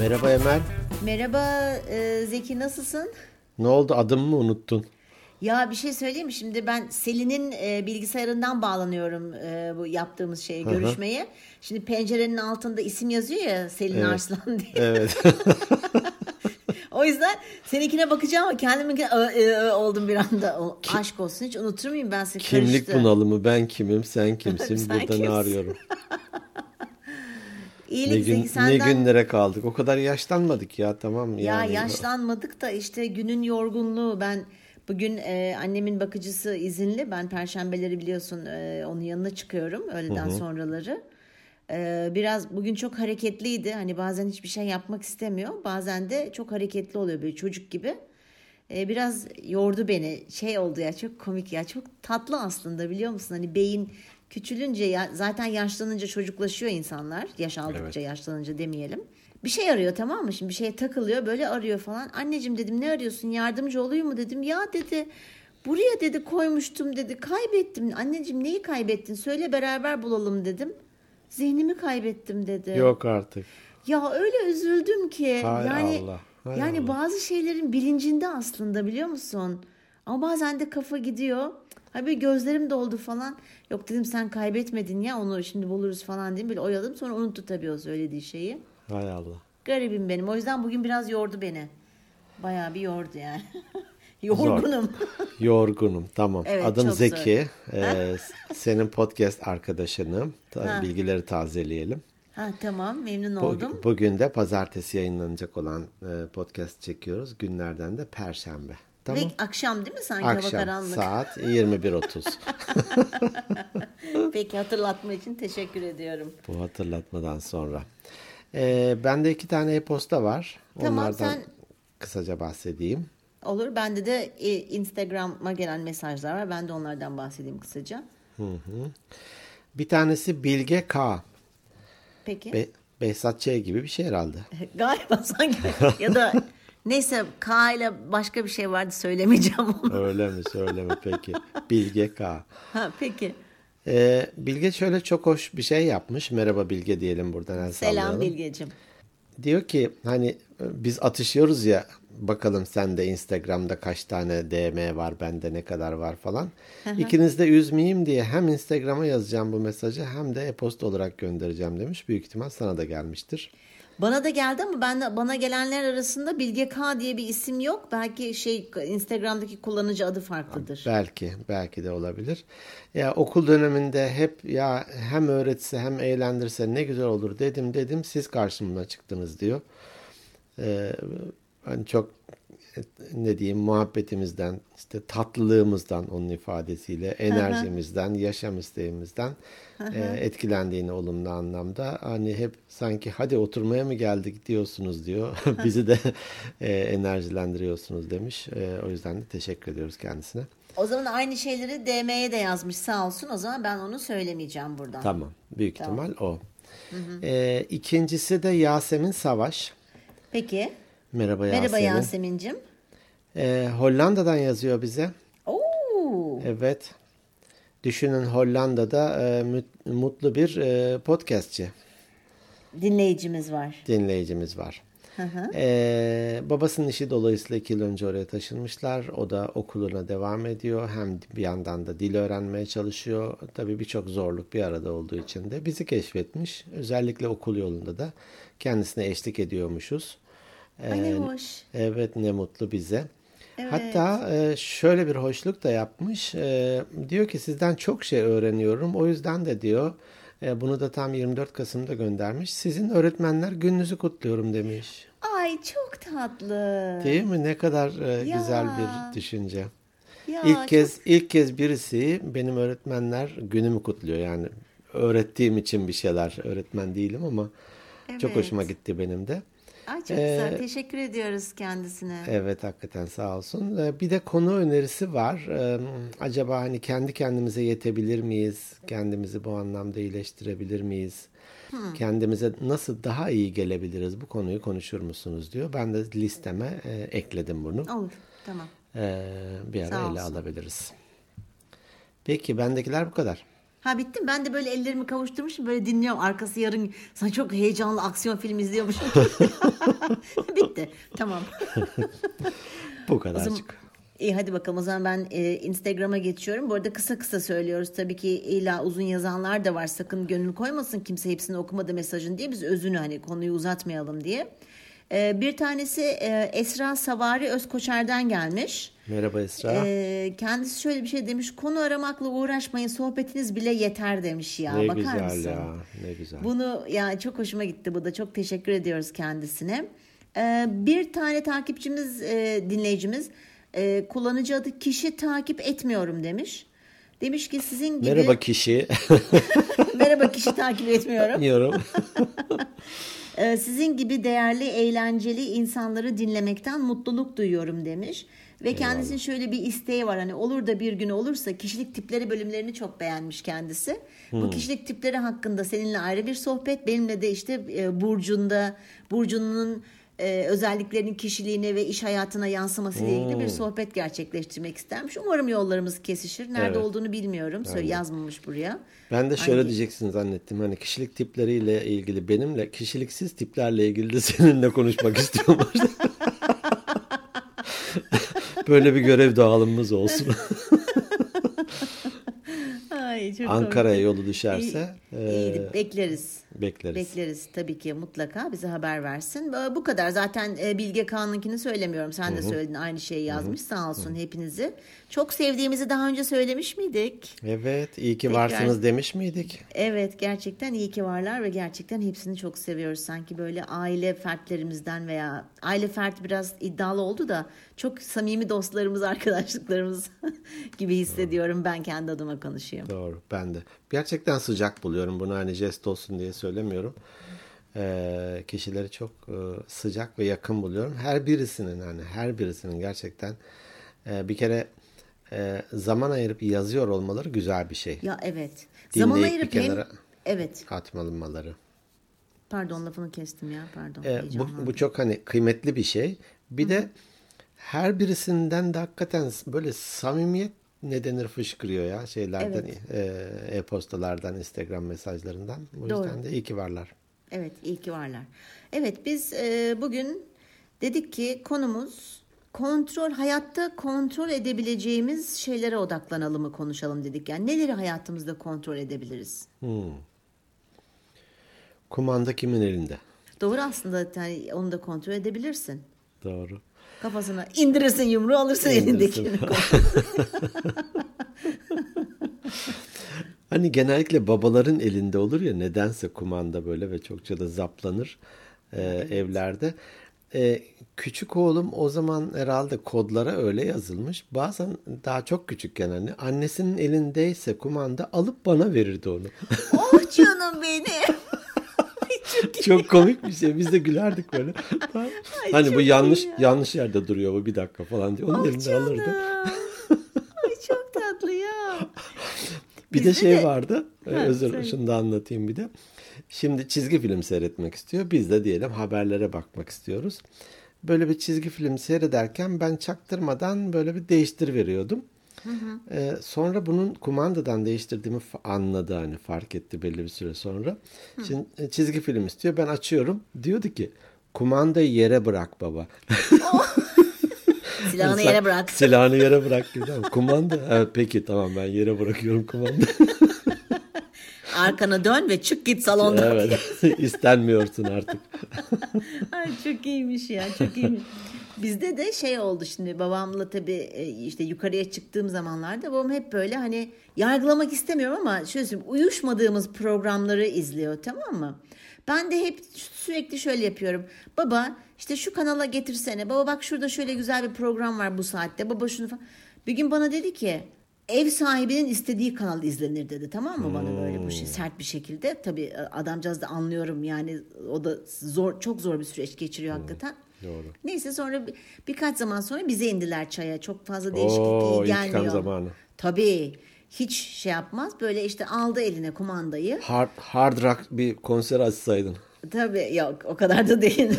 Merhaba Emel. Merhaba e, Zeki nasılsın? Ne oldu adımı mı unuttun? Ya bir şey söyleyeyim mi? Şimdi ben Selin'in e, bilgisayarından bağlanıyorum e, bu yaptığımız şeye, hı. görüşmeye. Şimdi pencerenin altında isim yazıyor ya Selin Evet. Arslan diye. Evet. O yüzden seninkine bakacağım ama kendiminkine ö, ö, ö oldum bir anda. O, aşk olsun hiç unutur muyum ben seni Kimlik karıştı. bunalımı ben kimim sen kimsin Sen burada kimsin? ne arıyorum. İyilik Ne, gün, senden. ne günlere kaldık o kadar yaşlanmadık ya tamam Ya yani. yaşlanmadık da işte günün yorgunluğu ben bugün e, annemin bakıcısı izinli ben perşembeleri biliyorsun e, onun yanına çıkıyorum öğleden sonraları. E, biraz bugün çok hareketliydi hani bazen hiçbir şey yapmak istemiyor bazen de çok hareketli oluyor böyle çocuk gibi. E, biraz yordu beni şey oldu ya çok komik ya çok tatlı aslında biliyor musun hani beyin küçülünce ya, zaten yaşlanınca çocuklaşıyor insanlar yaş aldıkça yaşlanınca demeyelim. Bir şey arıyor tamam mı? Şimdi bir şeye takılıyor böyle arıyor falan. Anneciğim dedim ne arıyorsun yardımcı olayım mı dedim. Ya dedi buraya dedi koymuştum dedi kaybettim. Anneciğim neyi kaybettin söyle beraber bulalım dedim. Zihnimi kaybettim dedi. Yok artık. Ya öyle üzüldüm ki. Hay yani Allah, hay yani Allah. bazı şeylerin bilincinde aslında biliyor musun? Ama bazen de kafa gidiyor. Ha bir gözlerim doldu falan. Yok dedim sen kaybetmedin ya onu şimdi buluruz falan diyeyim. Böyle oyaladım sonra unuttu tabii o söylediği şeyi. Hay Allah. Garibim benim. O yüzden bugün biraz yordu beni. Bayağı bir yordu yani. Yorgunum. Yorgunum tamam. Evet, Adım Zeki. Ee, senin podcast arkadaşınım. Ha. Bilgileri tazeleyelim. ha tamam memnun Bu- oldum. Bugün de pazartesi yayınlanacak olan e, podcast çekiyoruz. Günlerden de perşembe. Tamam. Ve akşam değil mi sanki hava Akşam karanlık? saat 21.30. Peki hatırlatma için teşekkür ediyorum. Bu hatırlatmadan sonra. Ee, bende iki tane e-posta var. Tamam, Onlardan sen- kısaca bahsedeyim. Olur. Bende de e, Instagram'a gelen mesajlar var. Ben de onlardan bahsedeyim kısaca. Bir tanesi Bilge K. Peki. Be Behzat Ç. gibi bir şey herhalde. Galiba sanki ya da neyse K ile başka bir şey vardı söylemeyeceğim onu. Öyle mi söyleme peki. Bilge K. Ha, peki. Ee, Bilge şöyle çok hoş bir şey yapmış. Merhaba Bilge diyelim buradan el Selam sallayalım. Bilgeciğim. Diyor ki hani e, biz atışıyoruz ya bakalım sende Instagram'da kaç tane DM var bende ne kadar var falan. İkiniz de üzmeyeyim diye hem Instagram'a yazacağım bu mesajı hem de e-posta olarak göndereceğim demiş. Büyük ihtimal sana da gelmiştir. Bana da geldi ama ben bana gelenler arasında Bilge K diye bir isim yok. Belki şey Instagram'daki kullanıcı adı farklıdır. Belki, belki de olabilir. Ya okul döneminde hep ya hem öğretse hem eğlendirse ne güzel olur dedim dedim siz karşımda çıktınız diyor. Ee, hani çok ne diyeyim muhabbetimizden işte tatlılığımızdan onun ifadesiyle enerjimizden yaşam isteğimizden e, etkilendiğini olumlu anlamda hani hep sanki hadi oturmaya mı geldik diyorsunuz diyor bizi de e, enerjilendiriyorsunuz demiş E, o yüzden de teşekkür ediyoruz kendisine. O zaman aynı şeyleri DM'ye de yazmış sağ olsun. O zaman ben onu söylemeyeceğim buradan. Tamam büyük ihtimal o. E, ikincisi de Yasemin Savaş. Peki. Merhaba Yasemin. Merhaba Yasemin'cim. E, Hollanda'dan yazıyor bize. Oo. Evet. Düşünün Hollanda'da e, mutlu bir e, podcastçi Dinleyicimiz var. dinleyicimiz var. E, babasının işi dolayısıyla iki yıl önce oraya taşınmışlar. O da okuluna devam ediyor. Hem bir yandan da dil öğrenmeye çalışıyor. Tabii birçok zorluk bir arada olduğu için de bizi keşfetmiş. Özellikle okul yolunda da kendisine eşlik ediyormuşuz. Ay ne E, hoş. Evet ne mutlu bize. Evet. Hatta e, şöyle bir hoşluk da yapmış. E, diyor ki sizden çok şey öğreniyorum. O yüzden de diyor e, bunu da tam 24 Kasım'da göndermiş. Sizin öğretmenler gününüzü kutluyorum demiş. Ay çok tatlı. Değil mi? Ne kadar Ya. güzel bir düşünce. Ya, ilk çok- kez ilk kez birisi benim öğretmenler günümü kutluyor. Yani öğrettiğim için bir şeyler öğretmen değilim ama çok Evet. hoşuma gitti benim de. Ay çok Ee, güzel. Teşekkür ediyoruz kendisine. Evet hakikaten sağ olsun. Ee, Bir de konu önerisi var. Ee, Acaba hani kendi kendimize yetebilir miyiz? Kendimizi bu anlamda iyileştirebilir miyiz? Kendimize nasıl daha iyi gelebiliriz? Bu konuyu konuşur musunuz diyor. Ben de listeme e, ekledim bunu. Olur. Tamam. Ee, bir Sağ ara ele olsun. alabiliriz. Peki bendekiler bu kadar. Ha bittim. Ben de böyle ellerimi kavuşturmuşum. Böyle dinliyorum. Arkası yarın sana çok heyecanlı aksiyon film izliyormuşum. Bitti. Tamam. Bu kadarcık. İyi hadi bakalım o zaman ben e, Instagram'a geçiyorum. Bu arada kısa kısa söylüyoruz. Tabii ki illa uzun yazanlar da var. Sakın gönül koymasın kimse hepsini okumadı mesajın diye. Biz özünü hani konuyu uzatmayalım diye. E, bir tanesi e, Esra Savari Özkoçer'den gelmiş. Merhaba Esra. E, kendisi şöyle bir şey demiş. Konu aramakla uğraşmayın sohbetiniz bile yeter demiş ya. ne Bakar güzel mısın? ya. Ne güzel. Bunu ya çok hoşuma gitti bu da. Çok teşekkür ediyoruz kendisine. Ee, bir tane takipçimiz, e, dinleyicimiz e, kullanıcı adı kişi takip etmiyorum demiş. Demiş ki sizin gibi Merhaba kişi. merhaba kişi takip etmiyorum. Bilmiyorum. Ee, sizin gibi değerli, eğlenceli insanları dinlemekten mutluluk duyuyorum demiş. Ve kendisinin şöyle bir isteği var. Hani olur da bir gün olursa kişilik tipleri bölümlerini çok beğenmiş kendisi. Bu kişilik tipleri hakkında seninle ayrı bir sohbet. Benimle de işte e, Burcu'nda, Burcu'nun e, özelliklerinin kişiliğine ve iş hayatına yansıması ile ilgili bir sohbet gerçekleştirmek istermiş. Umarım yollarımız kesişir. Nerede Evet. olduğunu bilmiyorum. Söyle yazmamış buraya. Ben de şöyle Hangi- diyeceksin zannettim. Hani kişilik tipleriyle ilgili benimle, kişiliksiz tiplerle ilgili de seninle konuşmak istiyorlar. Böyle bir görev dağılımımız olsun. Ay, çok Ankara'ya yolu düşerse İyi, iyi, e, bekleriz. Bekleriz. Bekleriz tabii ki mutlaka bize haber versin. Ee, Bu kadar zaten e, Bilge Kağan'ınkini söylemiyorum. Sen de söyledin aynı şeyi yazmış. Sağ olsun hepinizi. Çok sevdiğimizi daha önce söylemiş miydik? Evet, iyi ki Tekrar- varsınız demiş miydik? Evet gerçekten iyi ki varlar ve gerçekten hepsini çok seviyoruz. Sanki böyle aile fertlerimizden veya aile fert biraz iddialı oldu da çok samimi dostlarımız, arkadaşlıklarımız gibi hissediyorum. Ben kendi adıma konuşayım. Doğru, ben de. Gerçekten sıcak buluyorum bunu hani jest olsun diye söylemiyorum. Ee, kişileri çok e, sıcak ve yakın buluyorum. Her birisinin hani her birisinin gerçekten e, bir kere e, zaman ayırıp yazıyor olmaları güzel bir şey. Ya evet. Dinleyip Zaman bir ayırıp hem... kenara- Evet. Atmalımaları. Pardon lafını kestim ya pardon. E, bu, bu çok hani kıymetli bir şey. Bir de her birisinden de hakikaten böyle samimiyet ne denir fışkırıyor ya şeylerden, e, e-postalardan, Instagram mesajlarından. Bu Doğru. yüzden de iyi ki varlar. Evet iyi ki varlar. Evet biz e, bugün dedik ki konumuz kontrol hayatta kontrol edebileceğimiz şeylere odaklanalım mı konuşalım dedik. Yani neleri hayatımızda kontrol edebiliriz? Kumanda kimin elinde? Doğru aslında yani onu da kontrol edebilirsin. Doğru. Kafasına indirirsin yumruğu alırsın İndirirsin. elindekini. Hani genellikle babaların elinde olur ya nedense kumanda böyle ve çokça da zaplanır e, evlerde. E, küçük oğlum o zaman herhalde kodlara öyle yazılmış. Bazen daha çok küçükken hani annesinin elindeyse kumanda alıp bana verirdi onu. oh canım benim. çok komik bir şey. Biz de gülerdik böyle. hani bu yanlış ya. yanlış yerde duruyor bu bir dakika falan diye. Onun Oh elinde canım. alırdı. Ay çok tatlı ya. Bir de Bizde şey de- vardı. Ee, Ha, Özür söyle. şunu da anlatayım bir de. Şimdi çizgi film seyretmek istiyor. Biz de diyelim haberlere bakmak istiyoruz. Böyle bir çizgi film seyrederken ben çaktırmadan böyle bir değiştir veriyordum. Ee, sonra bunun kumandadan değiştirdiğimi anladı hani fark etti belli bir süre sonra. Şimdi e, çizgi film istiyor. Ben açıyorum. Diyordu ki kumandayı yere bırak baba. Silahını Mesela yere bırak. Silahını yere bırak gibi. Kumanda. Evet, peki tamam ben yere bırakıyorum kumanda. Arkana dön ve çık git salondan. evet. İstenmiyorsun artık. Ay çok iyiymiş ya çok iyiymiş. Bizde de şey oldu şimdi babamla tabii e, işte yukarıya çıktığım zamanlarda babam hep böyle hani yargılamak istemiyorum ama şöyle söyleyeyim uyuşmadığımız programları izliyor tamam mı? Ben de hep sürekli şöyle yapıyorum. Baba işte şu kanala getirsene. Baba bak şurada şöyle güzel bir program var bu saatte. Baba şunu falan. Bir gün bana dedi ki ev sahibinin istediği kanal izlenir dedi tamam mı bana böyle bu şey sert bir şekilde. Tabii adamcağız da anlıyorum yani o da zor çok zor bir süreç geçiriyor hakikaten. Doğru. Neyse sonra bir, birkaç zaman sonra bize indiler çaya. Çok fazla değişiklik Oo, iyi gelmiyor. zamanı. Tabii. Hiç şey yapmaz. Böyle işte aldı eline kumandayı. Hard, hard rock bir konser açsaydın. Tabii yok o kadar da değil.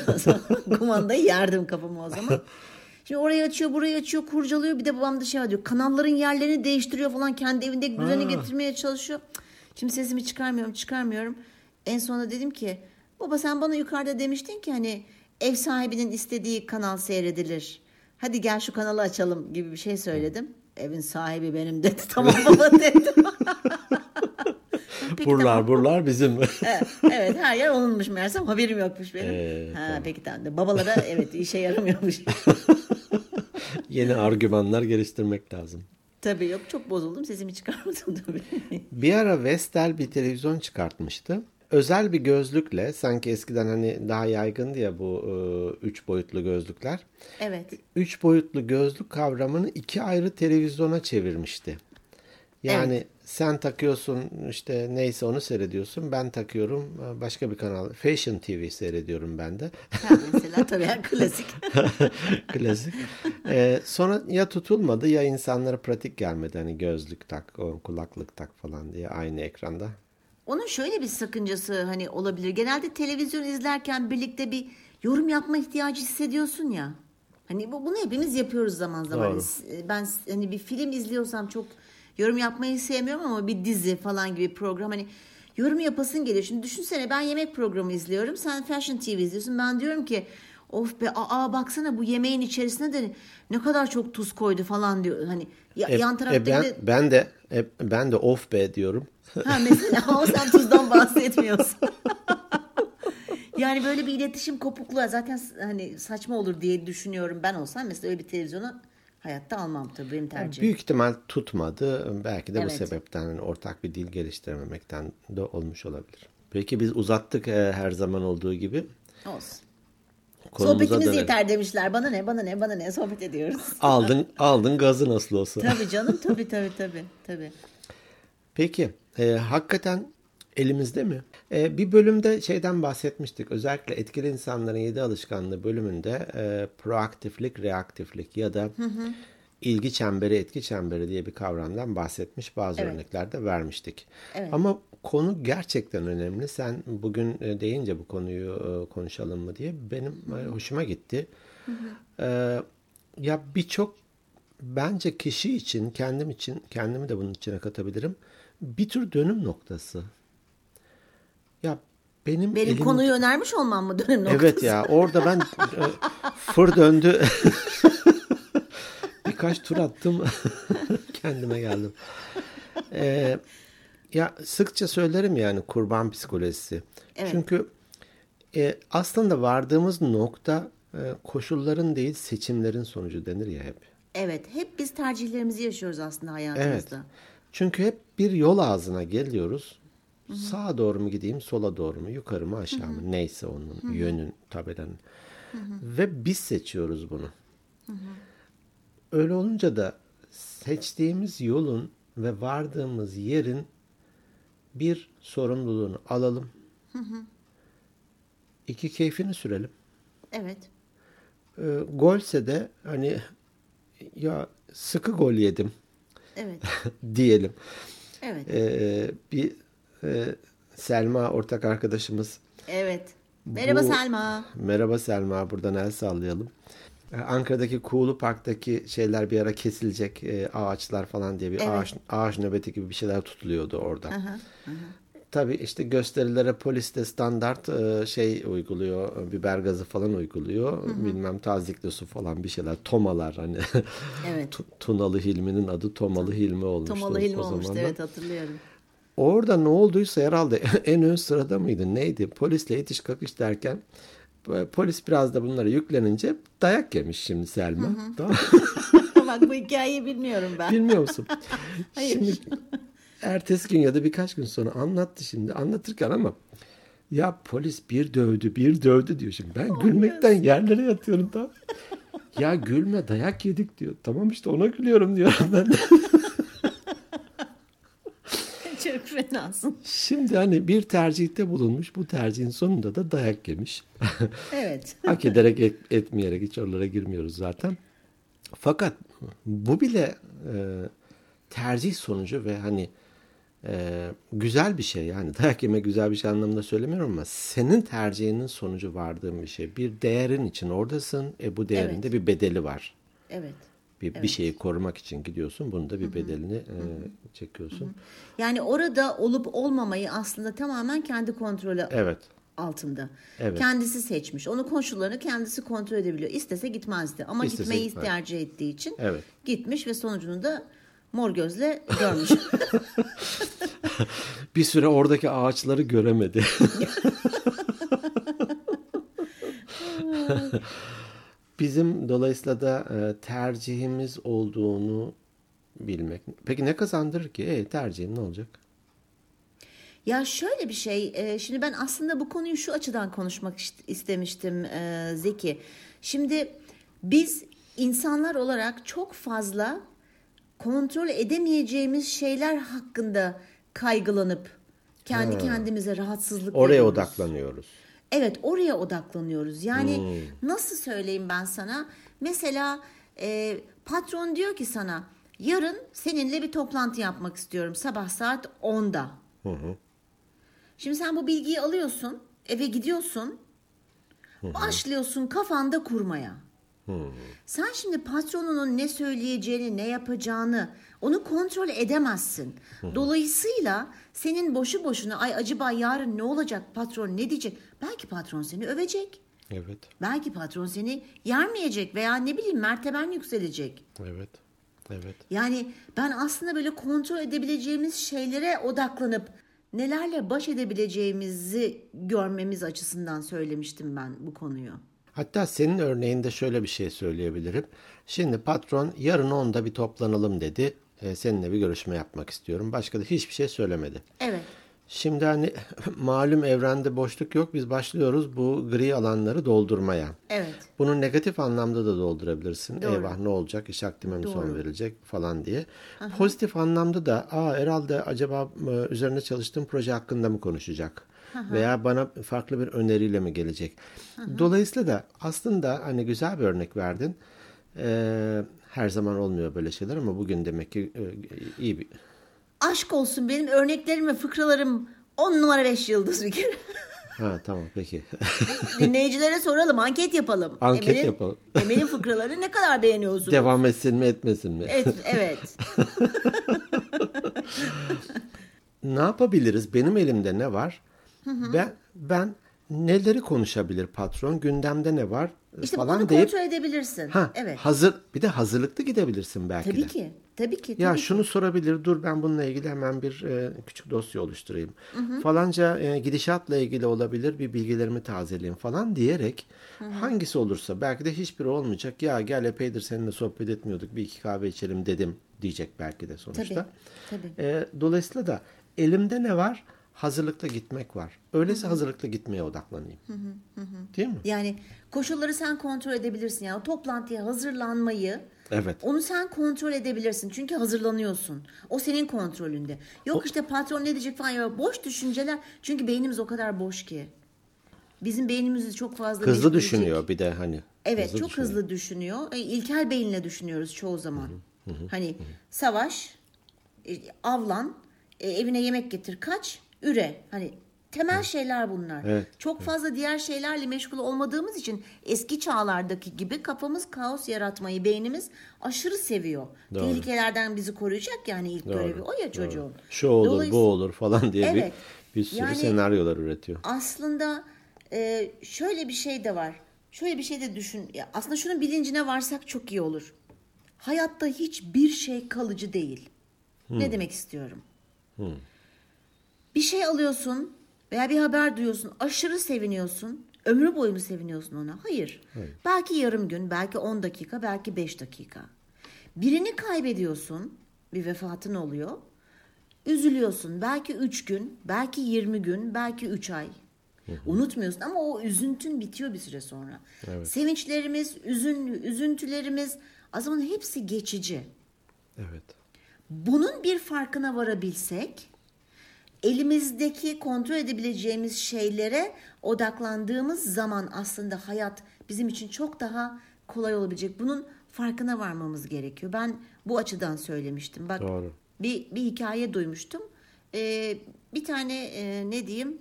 Kumandayı yerdim kafama o zaman. Şimdi orayı açıyor burayı açıyor kurcalıyor. Bir de babam da şey diyor. Kanalların yerlerini değiştiriyor falan. Kendi evindeki düzeni getirmeye çalışıyor. Şimdi sesimi çıkarmıyorum çıkarmıyorum. En sonunda dedim ki baba sen bana yukarıda demiştin ki hani ev sahibinin istediği kanal seyredilir. Hadi gel şu kanalı açalım gibi bir şey söyledim. Evin sahibi benim dedi. Tamam baba dedim. Peki, burlar tamam. burlar bizim. evet, evet her yer onunmuş meğersem haberim yokmuş benim. Ee, ha, tamam. Peki tamam. Babalara evet işe yaramıyormuş. Yeni argümanlar geliştirmek lazım. Tabii yok çok bozuldum sesimi çıkarmadım tabii. bir ara Vestel bir televizyon çıkartmıştı. Özel bir gözlükle sanki eskiden hani daha yaygındı ya bu e, üç boyutlu gözlükler. Evet. Üç boyutlu gözlük kavramını iki ayrı televizyona çevirmişti. Yani evet. sen takıyorsun işte neyse onu seyrediyorsun. Ben takıyorum başka bir kanal. Fashion TV seyrediyorum ben de. Ha, mesela tabii klasik. klasik. Ee, sonra ya tutulmadı ya insanlara pratik gelmedi. Hani gözlük tak, kulaklık tak falan diye aynı ekranda. Onun şöyle bir sakıncası hani olabilir. Genelde televizyon izlerken birlikte bir yorum yapma ihtiyacı hissediyorsun ya. Hani bu, bunu hepimiz yapıyoruz zaman zaman. Doğru. Ben hani bir film izliyorsam çok yorum yapmayı sevmiyorum ama bir dizi falan gibi program hani yorum yapasın geliyor. Şimdi düşünsene ben yemek programı izliyorum. Sen Fashion TV izliyorsun. Ben diyorum ki of be aa baksana bu yemeğin içerisine de ne kadar çok tuz koydu falan diyor. Hani ya, e, yan tarafta e, ben, de... ben de e, ben de of be diyorum. Ha mesela ama sen tuzdan bahsetmiyorsun. yani böyle bir iletişim kopukluğu zaten hani saçma olur diye düşünüyorum ben olsam mesela öyle bir televizyona hayatta almam tabii benim tercihim. Büyük ihtimal tutmadı. Belki de evet. bu sebepten yani ortak bir dil geliştirememekten de olmuş olabilir. Peki biz uzattık e, her zaman olduğu gibi. Olsun. Konumuza Sohbetimiz dönelim. yeter demişler. Bana ne, bana ne, bana ne sohbet ediyoruz. Aldın, aldın gazı nasıl olsa. Tabii canım, tabii tabii tabii. tabii. Peki, e, hakikaten elimizde mi? E, bir bölümde şeyden bahsetmiştik. Özellikle etkili insanların yedi alışkanlığı bölümünde e, proaktiflik, reaktiflik ya da hı hı. ilgi çemberi, etki çemberi diye bir kavramdan bahsetmiş. Bazı evet. örneklerde vermiştik. Evet. Ama konu gerçekten önemli. Sen bugün e, deyince bu konuyu e, konuşalım mı diye benim hı hı. hoşuma gitti. Hı hı. E, ya birçok bence kişi için, kendim için, kendimi de bunun içine katabilirim. Bir tür dönüm noktası. Ya benim benim elim... konuyu önermiş olmam mı dönüm noktası? Evet ya orada ben fır döndü. Birkaç tur attım. Kendime geldim. Ee, ya sıkça söylerim yani kurban psikolojisi. Evet. Çünkü e, aslında vardığımız nokta e, koşulların değil seçimlerin sonucu denir ya hep. Evet, hep biz tercihlerimizi yaşıyoruz aslında hayatımızda. Evet. Çünkü hep bir yol ağzına geliyoruz. Hı-hı. Sağa doğru mu gideyim, sola doğru mu, yukarı mı, aşağı Hı-hı. mı, neyse onun Hı-hı. yönün, tabelanın. Hı-hı. Ve biz seçiyoruz bunu. Hı-hı. Öyle olunca da seçtiğimiz yolun ve vardığımız yerin bir sorumluluğunu alalım. Hı hı. İki keyfini sürelim. Evet. E, golse de hani ya sıkı gol yedim. Evet. diyelim. Evet. E, bir e, Selma ortak arkadaşımız. Evet. Merhaba Bu, Selma. Merhaba Selma. Buradan el sallayalım. Ee, Ankara'daki Kuğulu Park'taki şeyler bir ara kesilecek e, ağaçlar falan diye bir evet. ağaç, ağaç nöbeti gibi bir şeyler tutuluyordu orada. Hı hı, Tabii işte gösterilere polis de standart e, şey uyguluyor, biber gazı falan uyguluyor. Hı hı. Bilmem tazikli su falan bir şeyler, tomalar hani. Evet. Tunalı Hilmi'nin adı Tomalı Hilmi olmuştu. Tomalı Hilmi olmuştu evet hatırlıyorum. Orada ne olduysa herhalde en ön sırada mıydı neydi? Polisle itiş kakış derken Polis biraz da bunlara yüklenince dayak yemiş şimdi Selma. Hı hı. Tamam. Bak bu hikayeyi bilmiyorum ben. Bilmiyor musun? Hayır. Şimdi ertesi gün ya da birkaç gün sonra anlattı şimdi. Anlatırken ama ya polis bir dövdü bir dövdü diyor şimdi. Ben gülmekten yerlere yatıyorum tamam. ya gülme dayak yedik diyor. Tamam işte ona gülüyorum diyorum ben. Çok fenasın. Şimdi hani bir tercihte bulunmuş. Bu tercihin sonunda da dayak yemiş. Evet. Hak ederek et, etmeyerek hiç oralara girmiyoruz zaten. Fakat bu bile e, tercih sonucu ve hani e, güzel bir şey. Yani dayak yeme güzel bir şey anlamında söylemiyorum ama senin tercihinin sonucu vardığın bir şey. Bir değerin için oradasın. E bu değerinde evet. bir bedeli var. Evet. Bir, bir şeyi korumak için gidiyorsun. Bunun da bir bedelini e, çekiyorsun. Yani orada olup olmamayı aslında tamamen kendi kontrolü Evet. altında. Evet. Kendisi seçmiş. Onu koşullarını kendisi kontrol edebiliyor. İstese gitmezdi ama İstese gitmeyi gitmez. tercih ettiği için Evet. gitmiş ve sonucunu da mor gözle görmüş. Bir süre oradaki ağaçları göremedi. Bizim dolayısıyla da e, tercihimiz olduğunu bilmek. Peki ne kazandırır ki? E, tercihim ne olacak? Ya şöyle bir şey, e, şimdi ben aslında bu konuyu şu açıdan konuşmak ist- istemiştim e, Zeki. Şimdi biz insanlar olarak çok fazla kontrol edemeyeceğimiz şeyler hakkında kaygılanıp kendi kendimize rahatsızlık Oraya veriyoruz. odaklanıyoruz. Evet oraya odaklanıyoruz. Yani Hmm. nasıl söyleyeyim ben sana? Mesela e, patron diyor ki sana yarın seninle bir toplantı yapmak istiyorum sabah saat 10'da. Şimdi sen bu bilgiyi alıyorsun eve gidiyorsun başlıyorsun kafanda kurmaya. Sen şimdi patronunun ne söyleyeceğini, ne yapacağını onu kontrol edemezsin. Dolayısıyla senin boşu boşuna ay acaba yarın ne olacak patron ne diyecek? Belki patron seni övecek. Evet. Belki patron seni yermeyecek veya ne bileyim merteben yükselecek. Evet. Evet. Yani ben aslında böyle kontrol edebileceğimiz şeylere odaklanıp nelerle baş edebileceğimizi görmemiz açısından söylemiştim ben bu konuyu. Hatta senin örneğinde şöyle bir şey söyleyebilirim. Şimdi patron yarın onda bir toplanalım dedi. E, seninle bir görüşme yapmak istiyorum. Başka da hiçbir şey söylemedi. Evet. Şimdi hani malum evrende boşluk yok. Biz başlıyoruz bu gri alanları doldurmaya. Evet. Bunu negatif anlamda da doldurabilirsin. Doğru. Eyvah ne olacak? İş akdime mi son verilecek falan diye. Pozitif anlamda da aa herhalde acaba e, üzerine çalıştığım proje hakkında mı konuşacak? Veya bana farklı bir öneriyle mi gelecek? Dolayısıyla da aslında hani güzel bir örnek verdin. Ee, her zaman olmuyor böyle şeyler ama bugün demek ki e, iyi bir Aşk olsun benim örneklerim ve fıkralarım 10 numara 5 yıldız bir kere. Ha tamam peki. Dinleyicilere soralım, anket yapalım. Anket yapalım. Emel'in fıkralarını ne kadar beğeniyorsunuz? Devam etsin mi etmesin mi? Evet, evet. ne yapabiliriz? Benim elimde ne var? Ben ben neleri konuşabilir patron? Gündemde ne var? İşte falan bunu deyip kontrol edebilirsin. ha evet. hazır bir de hazırlıklı gidebilirsin belki Tabii de. ki. Tabii ki. Tabii Ya ki. şunu sorabilir. Dur ben bununla ilgili hemen bir e, küçük dosya oluşturayım. Falanca e, gidişatla ilgili olabilir. Bir bilgilerimi tazeleyeyim falan diyerek hangisi olursa belki de hiçbiri olmayacak. Ya gel epeydir seninle sohbet etmiyorduk. Bir iki kahve içelim dedim diyecek belki de sonuçta. Tabii. E, dolayısıyla da elimde ne var? Hazırlıkla gitmek var. Öyleyse hazırlıkla gitmeye odaklanayım. Değil mi? Yani koşulları sen kontrol edebilirsin. Yani o toplantıya hazırlanmayı Evet. onu sen kontrol edebilirsin. Çünkü hazırlanıyorsun. O senin kontrolünde. Yok işte patron ne diyecek falan. Ya boş düşünceler. Çünkü beynimiz o kadar boş ki. Bizim beynimizi çok fazla Hızlı düşünüyor bir de hani. Evet çok düşünüyor. hızlı düşünüyor. E, İlkel beyinle düşünüyoruz çoğu zaman. Hani savaş, e, avlan, e, evine yemek getir, kaç, üre. Hani temel şeyler bunlar. Evet, Çok fazla diğer şeylerle meşgul olmadığımız için eski çağlardaki gibi kafamız kaos yaratmayı beynimiz aşırı seviyor. Doğru. Tehlikelerden bizi koruyacak yani ilk görevi o ya çocuğun. Şu olur bu olur falan diye Evet. bir, bir sürü Yani- senaryolar üretiyor. aslında e, şöyle bir şey de var. Şöyle bir şey de düşün. Ya aslında şunun bilincine varsak çok iyi olur. Hayatta hiçbir şey kalıcı değil. Ne demek istiyorum? Bir şey alıyorsun veya bir haber duyuyorsun, aşırı seviniyorsun. Ömrü boyu mu seviniyorsun ona? Hayır. Belki yarım gün, belki 10 dakika, belki 5 dakika. Birini kaybediyorsun, bir vefatın oluyor. Üzülüyorsun. Belki 3 gün, belki 20 gün, belki 3 ay. Unutmuyorsun ama o üzüntün bitiyor bir süre sonra. Sevinçlerimiz, üzün, üzüntülerimiz zaman hepsi geçici. Evet. Bunun bir farkına varabilsek, elimizdeki kontrol edebileceğimiz şeylere odaklandığımız zaman aslında hayat bizim için çok daha kolay olabilecek. Bunun farkına varmamız gerekiyor. Ben bu açıdan söylemiştim. Bak Doğru. bir bir hikaye duymuştum. Ee, bir tane e, ne diyeyim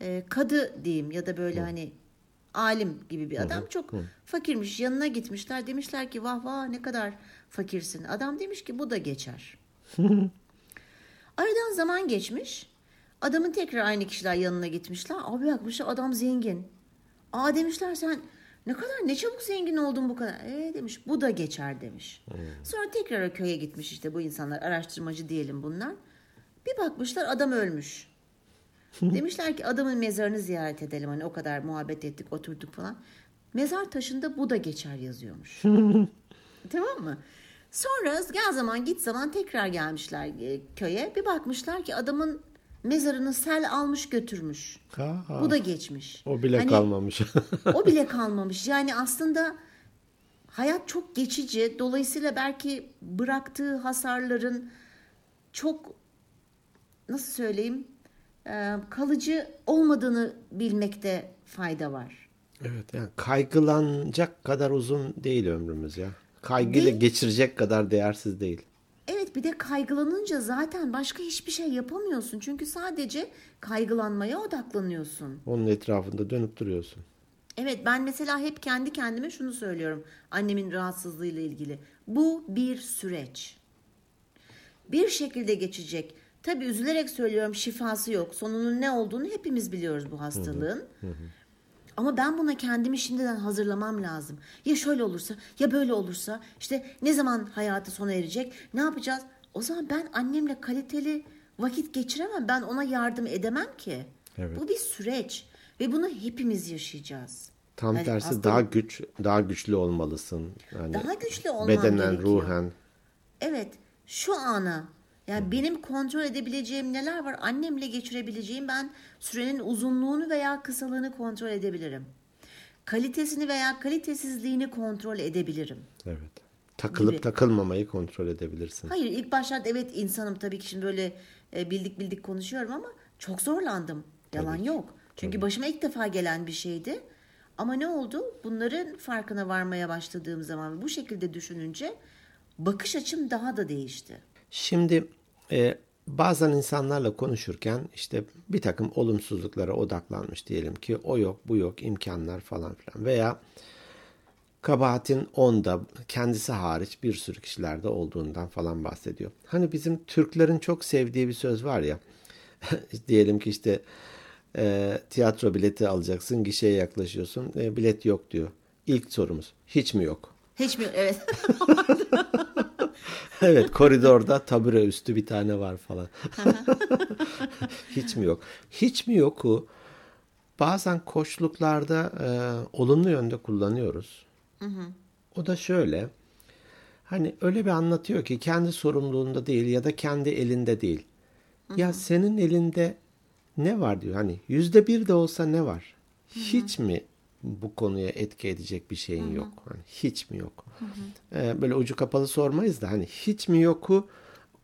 e, kadı diyeyim ya da böyle hani alim gibi bir adam. Çok fakirmiş. Yanına gitmişler. Demişler ki vah vah ne kadar fakirsin. Adam demiş ki bu da geçer. Aradan zaman geçmiş. Adamın tekrar aynı kişiler yanına gitmişler. Abi bakmışlar adam zengin. Aa demişler sen ne kadar ne çabuk zengin oldun bu kadar. E demiş bu da geçer demiş. Sonra tekrar o köye gitmiş işte bu insanlar araştırmacı diyelim bunlar. Bir bakmışlar adam ölmüş. Demişler ki adamın mezarını ziyaret edelim. Hani o kadar muhabbet ettik oturduk falan. Mezar taşında bu da geçer yazıyormuş. tamam mı? Sonra gel zaman git zaman tekrar gelmişler e, köye. Bir bakmışlar ki adamın mezarını sel almış götürmüş. Ha, ha. Bu da geçmiş. O bile Hani kalmamış. o bile kalmamış. Yani aslında hayat çok geçici. Dolayısıyla belki bıraktığı hasarların çok nasıl söyleyeyim e, kalıcı olmadığını bilmekte fayda var. evet yani kaygılanacak kadar uzun değil ömrümüz ya. Kaygıyla Değil. geçirecek kadar değersiz değil. Evet bir de kaygılanınca zaten başka hiçbir şey yapamıyorsun. Çünkü sadece kaygılanmaya odaklanıyorsun. Onun etrafında dönüp duruyorsun. Evet ben mesela hep kendi kendime şunu söylüyorum annemin rahatsızlığıyla ilgili. Bu bir süreç. Bir şekilde geçecek. Tabii üzülerek söylüyorum şifası yok. Sonunun ne olduğunu hepimiz biliyoruz bu hastalığın. Ama ben buna kendimi şimdiden hazırlamam lazım. Ya şöyle olursa ya böyle olursa işte ne zaman hayatı sona erecek ne yapacağız? O zaman ben annemle kaliteli vakit geçiremem. Ben ona yardım edemem ki. Evet. Bu bir süreç ve bunu hepimiz yaşayacağız. Tam Yani tersi hastalık- daha güç daha güçlü olmalısın. Yani Daha güçlü olman bedenen, gerekiyor. ruhen. Evet, şu ana yani benim kontrol edebileceğim neler var? Annemle geçirebileceğim ben sürenin uzunluğunu veya kısalığını kontrol edebilirim. Kalitesini veya kalitesizliğini kontrol edebilirim. Evet. Takılıp Gibi. takılmamayı kontrol edebilirsin. Hayır ilk başlarda evet insanım tabii ki şimdi böyle e, bildik bildik konuşuyorum ama çok zorlandım. Yalan yok. Çünkü başıma ilk defa gelen bir şeydi. Ama ne oldu? Bunların farkına varmaya başladığım zaman bu şekilde düşününce bakış açım daha da değişti. Şimdi e, bazen insanlarla konuşurken işte bir takım olumsuzluklara odaklanmış diyelim ki o yok bu yok imkanlar falan filan veya kabahatin onda kendisi hariç bir sürü kişilerde olduğundan falan bahsediyor. Hani bizim Türklerin çok sevdiği bir söz var ya diyelim ki işte e, tiyatro bileti alacaksın gişeye yaklaşıyorsun e, bilet yok diyor. İlk sorumuz hiç mi yok? Hiç mi? Evet. Evet koridorda tabure üstü bir tane var falan. Hiç mi yok? Hiç mi yoku bazen koçluklarda e, olumlu yönde kullanıyoruz. O da şöyle. Hani öyle bir anlatıyor ki kendi sorumluluğunda değil ya da kendi elinde değil. Ya senin elinde ne var diyor. Hani yüzde bir de olsa ne var? Hiç mi bu konuya etki edecek bir şeyin yok? Hani hiç mi yok? Ee, böyle ucu kapalı sormayız da hani hiç mi yoku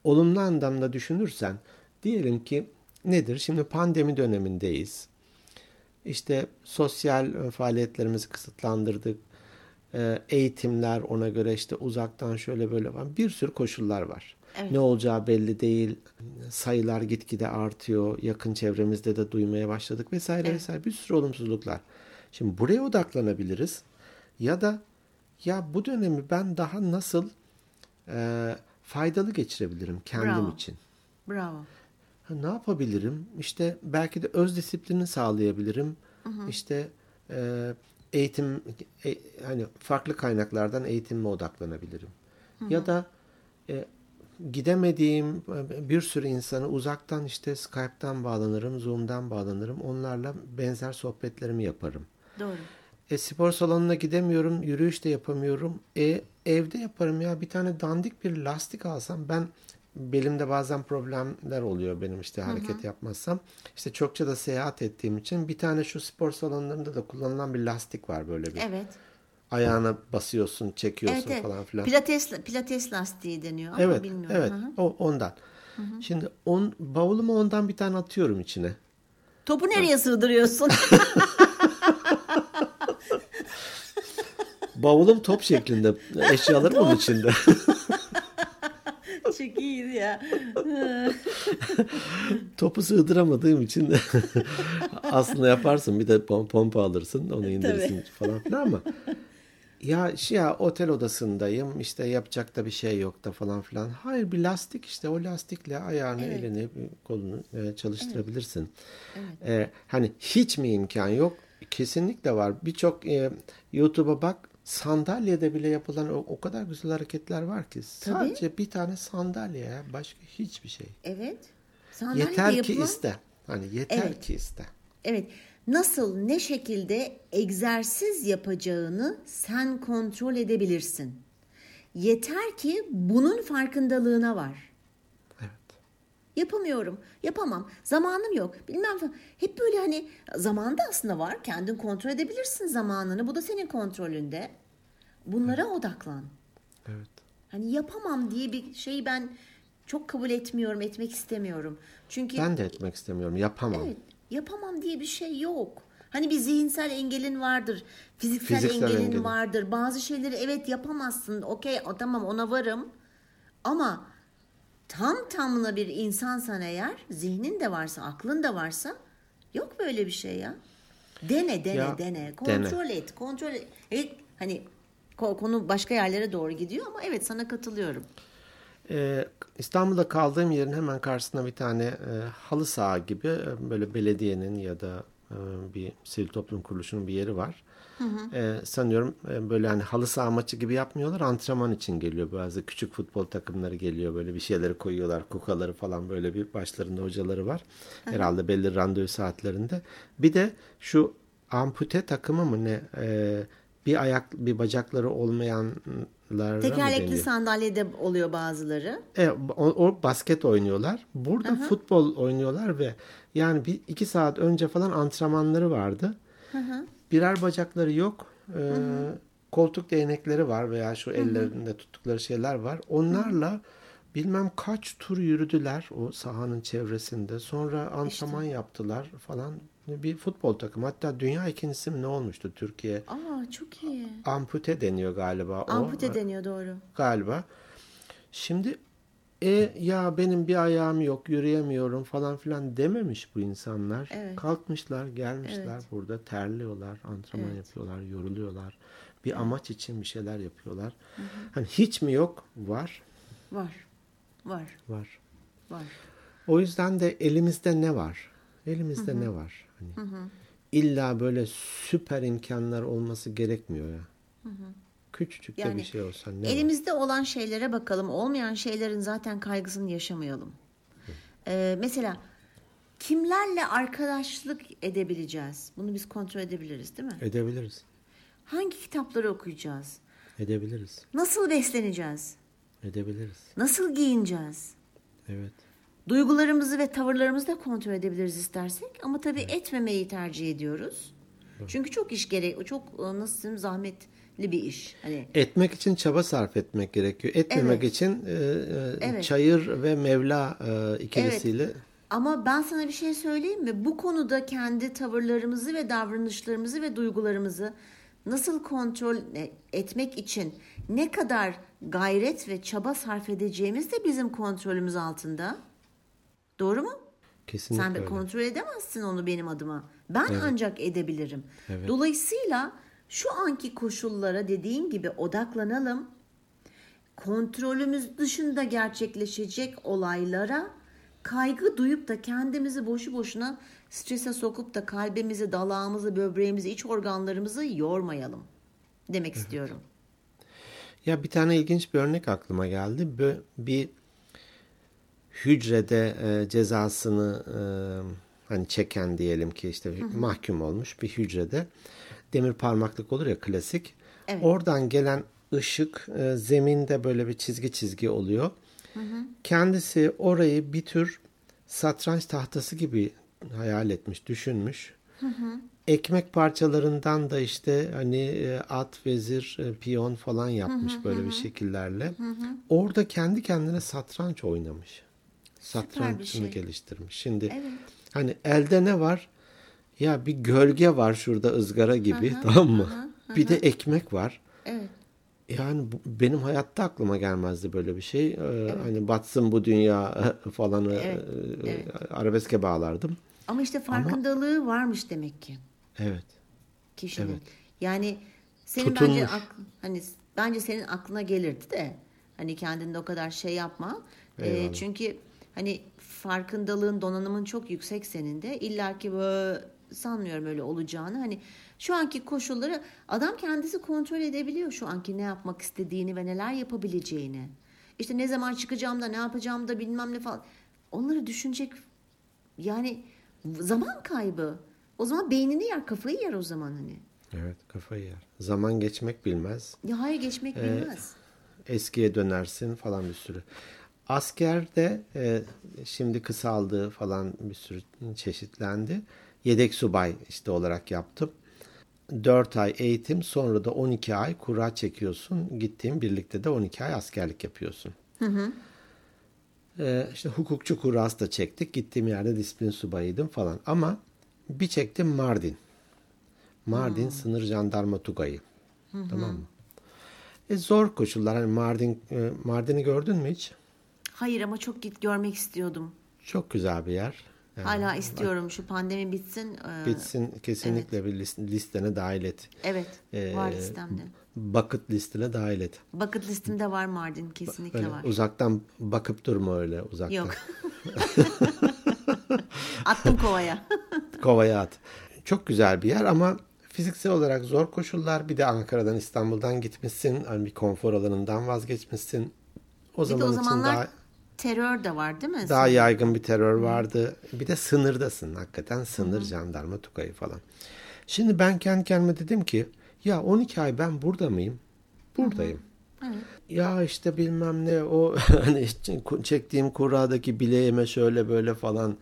olumlu anlamda düşünürsen diyelim ki nedir? Şimdi pandemi dönemindeyiz. İşte sosyal e, faaliyetlerimizi kısıtlandırdık. Ee, eğitimler ona göre işte uzaktan şöyle böyle var. Bir sürü koşullar var. Evet. Ne olacağı belli değil. Sayılar gitgide artıyor. Yakın çevremizde de duymaya başladık vesaire vesaire. Bir sürü olumsuzluklar. Şimdi buraya odaklanabiliriz. Ya da ya bu dönemi ben daha nasıl e, faydalı geçirebilirim kendim Bravo. için? Bravo. Ha, ne yapabilirim? İşte belki de öz disiplini sağlayabilirim. İşte e, eğitim e, hani farklı kaynaklardan eğitimime odaklanabilirim. Ya da e, gidemediğim e, bir sürü insanı uzaktan işte Skype'tan bağlanırım, Zoom'dan bağlanırım. Onlarla benzer sohbetlerimi yaparım. Doğru. E, spor salonuna gidemiyorum, yürüyüş de yapamıyorum. E, evde yaparım ya bir tane dandik bir lastik alsam ben belimde bazen problemler oluyor benim işte hareket yapmazsam. İşte çokça da seyahat ettiğim için bir tane şu spor salonlarında da kullanılan bir lastik var böyle bir. Evet. Ayağına basıyorsun, çekiyorsun Evet, falan filan. Pilates, pilates lastiği deniyor ama Evet, bilmiyorum. evet. Hı hı. O ondan. Şimdi on, bavuluma ondan bir tane atıyorum içine. Topu nereye sığdırıyorsun? Bavulum top şeklinde. Eşyalarım onun içinde. Çok iyiydi ya. Topu sığdıramadığım için de aslında yaparsın bir de pom- pompa alırsın onu indirirsin falan filan ama ya şey ya otel odasındayım işte yapacak da bir şey yok da falan filan. Hayır bir lastik işte o lastikle ayağını elini kolunu e, çalıştırabilirsin. E, hani hiç mi imkan yok? Kesinlikle var. Birçok e, YouTube'a bak sandalyede bile yapılan o, o kadar güzel hareketler var ki. Sadece bir tane sandalye ya başka hiçbir şey. Evet. Sandalyede Yeter ki yapılan- iste. Hani yeter Evet. ki iste. Evet. Nasıl, ne şekilde egzersiz yapacağını sen kontrol edebilirsin. Yeter ki bunun farkındalığına var. Evet. Yapamıyorum, yapamam, zamanım yok, bilmem falan. Hep böyle hani zamanda aslında var. Kendin kontrol edebilirsin zamanını. Bu da senin kontrolünde. Bunlara odaklan. Evet. Hani yapamam diye bir şeyi ben çok kabul etmiyorum, etmek istemiyorum. Çünkü Ben de etmek istemiyorum. Yapamam. Evet, yapamam diye bir şey yok. Hani bir zihinsel engelin vardır, fiziksel, Fiziksel engelin engelin. vardır. Bazı şeyleri evet yapamazsın. Okey, tamam ona varım. Ama tam tamına bir insansan eğer, zihnin de varsa, aklın da varsa yok böyle bir şey ya. Dene, dene, Ya, dene. Kontrol et, kontrol et. Evet, hani ko- konu başka yerlere doğru gidiyor ama evet sana katılıyorum. Ee, İstanbul'da kaldığım yerin hemen karşısında bir tane e, halı saha gibi e, böyle belediyenin ya da bir sivil toplum kuruluşunun bir yeri var. Ee, sanıyorum e, böyle hani halı saha maçı gibi yapmıyorlar. Antrenman için geliyor. Bazı küçük futbol takımları geliyor. Böyle bir şeyleri koyuyorlar. Kukaları falan böyle bir başlarında hocaları var. Herhalde belli randevu saatlerinde. Bir de şu ampute takımı mı ne? Ee, bir ayak bir bacakları olmayanlara mı Tekerlekli sandalyede oluyor bazıları. E, o, o basket oynuyorlar. Burada futbol oynuyorlar ve yani bir iki saat önce falan antrenmanları vardı. Birer bacakları yok. E, koltuk değnekleri var veya şu ellerinde tuttukları şeyler var. Onlarla bilmem kaç tur yürüdüler o sahanın çevresinde. Sonra antrenman yaptılar falan. Bir futbol takımı. Hatta dünya ikincisi mi ne olmuştu Türkiye? Aa çok iyi. Ampute deniyor galiba. o. Ampute deniyor doğru. galiba. Şimdi e ya benim bir ayağım yok yürüyemiyorum falan filan dememiş bu insanlar. Evet. Kalkmışlar gelmişler burada terliyorlar antrenman yapıyorlar yoruluyorlar. Bir amaç için bir şeyler yapıyorlar. Hani hiç mi yok? Var. Var. Var. Var. Var. O yüzden de elimizde ne var? Elimizde ne var? Hani illa böyle süper imkanlar olması gerekmiyor ya. Küçücük de bir Yani şey olsa ne var? Elimizde olan şeylere bakalım. Olmayan şeylerin zaten kaygısını yaşamayalım. Ee, mesela kimlerle arkadaşlık edebileceğiz? Bunu biz kontrol edebiliriz değil mi? Edebiliriz. Hangi kitapları okuyacağız? Edebiliriz. Nasıl besleneceğiz? Edebiliriz. Nasıl giyineceğiz? Evet. Duygularımızı ve tavırlarımızı da kontrol edebiliriz istersek. Ama tabii etmemeyi tercih ediyoruz. Çünkü çok iş gerek, çok e, nasıl diyeyim zahmetli bir iş. Hani Etmek için çaba sarf etmek gerekiyor. Etmemek Evet. için e, e, Evet. çayır ve Mevla e, ikilisiyle Ama ben sana bir şey söyleyeyim mi? Bu konuda kendi tavırlarımızı ve davranışlarımızı ve duygularımızı nasıl kontrol e, etmek için ne kadar gayret ve çaba sarf edeceğimiz de bizim kontrolümüz altında. Doğru mu? kesinlikle Sen de öyle. kontrol edemezsin onu benim adıma. Ben ancak edebilirim. Evet. Dolayısıyla şu anki koşullara dediğin gibi odaklanalım. Kontrolümüz dışında gerçekleşecek olaylara kaygı duyup da kendimizi boşu boşuna strese sokup da kalbimizi, dalağımızı, böbreğimizi, iç organlarımızı yormayalım demek istiyorum. Ya bir tane ilginç bir örnek aklıma geldi. Bir hücrede e, cezasını e, hani çeken diyelim ki işte mahkum olmuş bir hücrede demir parmaklık olur ya klasik. Evet. Oradan gelen ışık e, zeminde böyle bir çizgi çizgi oluyor. Kendisi orayı bir tür satranç tahtası gibi hayal etmiş, düşünmüş. Ekmek parçalarından da işte hani e, at, vezir, e, piyon falan yapmış böyle bir şekillerle. Orada kendi kendine satranç oynamış. Satrançını şey. geliştirmiş. Şimdi Evet. hani elde ne var? Ya bir gölge var şurada ızgara gibi tamam mı? Bir de ekmek var. Evet. Yani benim hayatta aklıma gelmezdi böyle bir şey. Ee, Hani batsın bu dünya falan Evet, e, e, arabeske bağlardım. Ama işte farkındalığı varmış demek ki Evet. kişinin. Evet. Yani senin Tutulmuş. bence ak- hani bence senin aklına gelirdi de hani kendinde o kadar şey yapma. Ee, Eyvallah. çünkü hani farkındalığın donanımın çok yüksek senin de illaki böyle sanmıyorum öyle olacağını. Hani şu anki koşulları adam kendisi kontrol edebiliyor şu anki ne yapmak istediğini ve neler yapabileceğini. İşte ne zaman çıkacağım da ne yapacağım da bilmem ne falan. Onları düşünecek yani zaman kaybı. O zaman beynini yer, kafayı yer o zaman hani. Evet kafayı yer. Zaman geçmek bilmez. Ya hayır geçmek bilmez. Eskiye dönersin falan bir sürü. Askerde e, şimdi kısaldı falan bir sürü çeşitlendi. Yedek subay işte olarak yaptım. 4 ay eğitim sonra da 12 ay kura çekiyorsun. Gittiğin birlikte de 12 ay askerlik yapıyorsun. Ee, işte hukukçu kurası da çektik. Gittiğim yerde disiplin subayıydım falan. Ama bir çektim Mardin. Mardin sınır jandarma tugayı. Tamam mı? E zor koşullar. Hani Mardin e, Mardin'i gördün mü hiç? Hayır ama çok git görmek istiyordum. Çok güzel bir yer. Yani Hala istiyorum şu pandemi bitsin. Ee, bitsin kesinlikle bir lis- listene dahil et. Evet Ee, var listemde. Bucket listene dahil et. Bucket listemde var Mardin kesinlikle Öyle var. uzaktan bakıp durma öyle uzaktan. Yok. Attım kovaya. Kovaya at. Çok güzel bir yer ama fiziksel olarak zor koşullar. Bir de Ankara'dan İstanbul'dan gitmişsin. Hani bir konfor alanından vazgeçmişsin. O Bir de zaman o için zamanlar daha, terör de var değil mi? daha yaygın bir terör vardı. Bir de sınırdasın hakikaten. Sınır, jandarma, tukayı falan. Şimdi ben kendi kendime dedim ki ya 12 ay ben burada mıyım? Buradayım. Ya işte bilmem ne o hani işte çektiğim kuradaki bileğime şöyle böyle falan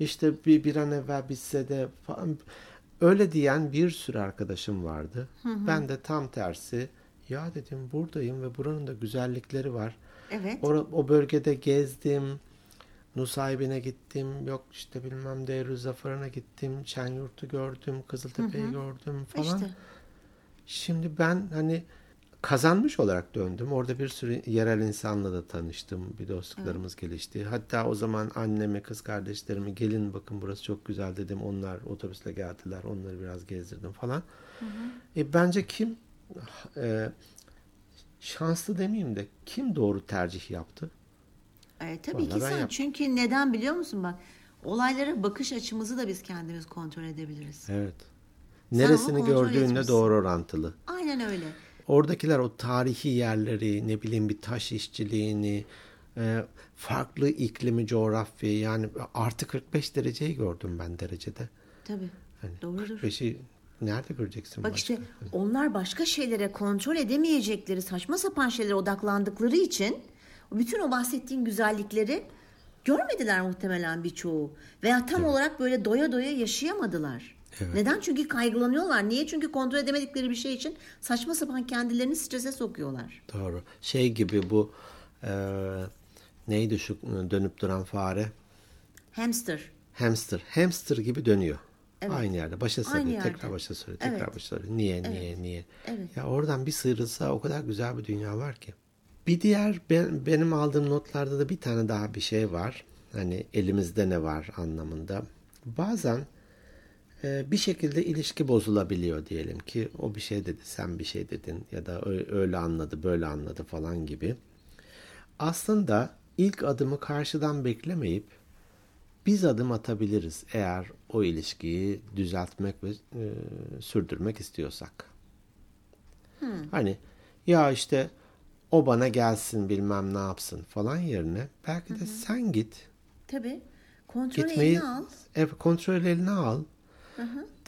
işte bir, bir an evvel bitse de falan öyle diyen bir sürü arkadaşım vardı. Ben de tam tersi ya dedim buradayım ve buranın da güzellikleri var. Evet. O, o bölgede gezdim. Nusaybin'e gittim. Yok işte bilmem Deirüzzafar'a gittim. Şenyurt'u gördüm. Kızıltepe'yi gördüm falan. İşte. Şimdi ben hani kazanmış olarak döndüm. Orada bir sürü yerel insanla da tanıştım. Bir dostluklarımız gelişti. Hatta o zaman annemi, kız kardeşlerimi gelin bakın burası çok güzel dedim. Onlar otobüsle geldiler. Onları biraz gezdirdim falan. E, bence kim e, şanslı demeyeyim de kim doğru tercih yaptı? Ee, tabii Vallahi ki sen. yaptım. Çünkü neden biliyor musun bak? Olaylara bakış açımızı da biz kendimiz kontrol edebiliriz. Evet. Sen Neresini gördüğünle doğru orantılı. Aynen öyle. Oradakiler o tarihi yerleri, ne bileyim bir taş işçiliğini, e, farklı iklimi, coğrafyayı yani artı 45 dereceyi gördüm ben derecede. Tabii. Hani Doğrudur. 45'i nerede göreceksin? Bak başka? işte onlar başka şeylere kontrol edemeyecekleri saçma sapan şeylere odaklandıkları için bütün o bahsettiğin güzellikleri görmediler muhtemelen birçoğu. Veya tam olarak böyle doya doya yaşayamadılar. Evet. Neden? Çünkü kaygılanıyorlar. Niye? Çünkü kontrol edemedikleri bir şey için saçma sapan kendilerini strese sokuyorlar. Doğru. Şey gibi bu e, neydi şu dönüp duran fare? Hamster. Hamster. Hamster gibi dönüyor. Aynı yerde. Başa sarıyor. Aynı Tekrar yerde. başa sarıyor. Tekrar Evet. başa sarıyor. Niye, niye, niye? Evet. Ya oradan bir sıyrılsa o kadar güzel bir dünya var ki. Bir diğer ben, benim aldığım notlarda da bir tane daha bir şey var. Hani elimizde ne var anlamında. Bazen e, bir şekilde ilişki bozulabiliyor diyelim ki o bir şey dedi sen bir şey dedin ya da öyle anladı böyle anladı falan gibi. Aslında ilk adımı karşıdan beklemeyip biz adım atabiliriz eğer o ilişkiyi düzeltmek ve e, sürdürmek istiyorsak. Hani ya işte o bana gelsin bilmem ne yapsın falan yerine belki de sen git Tabii. Kontrolü gitmeyi eline al. evet, kontrol eline al.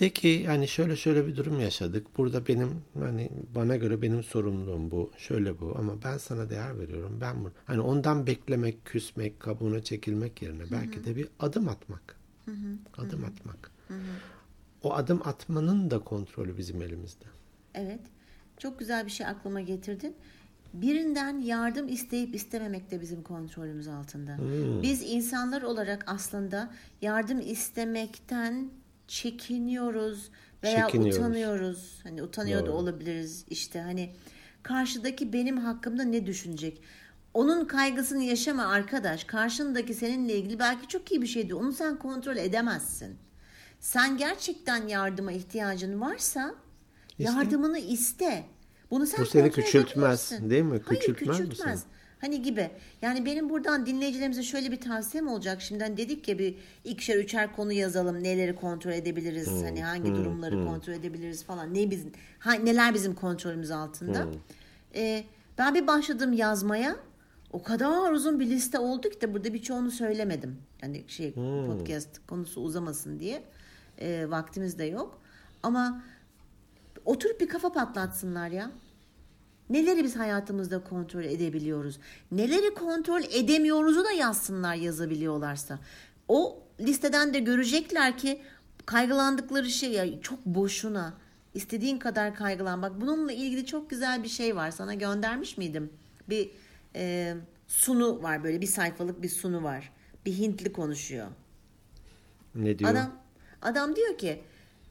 De ki hani şöyle şöyle bir durum yaşadık. Burada benim hani bana göre benim sorumluluğum bu. Şöyle bu ama ben sana değer veriyorum. Ben bunu hani ondan beklemek, küsmek, kabuğuna çekilmek yerine belki de bir adım atmak. Adım atmak. O adım atmanın da kontrolü bizim elimizde. Evet. Çok güzel bir şey aklıma getirdin. Birinden yardım isteyip istememek de bizim kontrolümüz altında. Biz insanlar olarak aslında yardım istemekten çekiniyoruz veya Çekiniyoruz. utanıyoruz. Hani utanıyor da Doğru. olabiliriz. İşte hani karşıdaki benim hakkımda ne düşünecek? Onun kaygısını yaşama arkadaş. Karşındaki seninle ilgili belki çok iyi bir şeydi. Onu sen kontrol edemezsin. Sen gerçekten yardıma ihtiyacın varsa İste. yardımını iste. Bunu sen Bu seni küçültmez, değil mi? Hayır Küçültmez küçültmez. seni? Hani gibi. Yani benim buradan dinleyicilerimize şöyle bir tavsiyem olacak. Şimdiden dedik ya bir ikişer üçer konu yazalım. Neleri kontrol edebiliriz? Hmm, hani hangi durumları kontrol edebiliriz falan. Ne bizim ha, neler bizim kontrolümüz altında? Hmm. Ee, ben bir başladım yazmaya. O kadar uzun bir liste oldu ki de burada birçoğunu söylemedim. Yani şey Hmm. podcast konusu uzamasın diye. Ee, vaktimiz de yok. Ama oturup bir kafa patlatsınlar ya. Neleri biz hayatımızda kontrol edebiliyoruz? Neleri kontrol edemiyoruzu da yazsınlar yazabiliyorlarsa. O listeden de görecekler ki kaygılandıkları şey ya çok boşuna. İstediğin kadar kaygılan. Bak bununla ilgili çok güzel bir şey var. Sana göndermiş miydim? Bir e, sunu var böyle bir sayfalık bir sunu var. Bir Hintli konuşuyor. Ne diyor? Adam adam diyor ki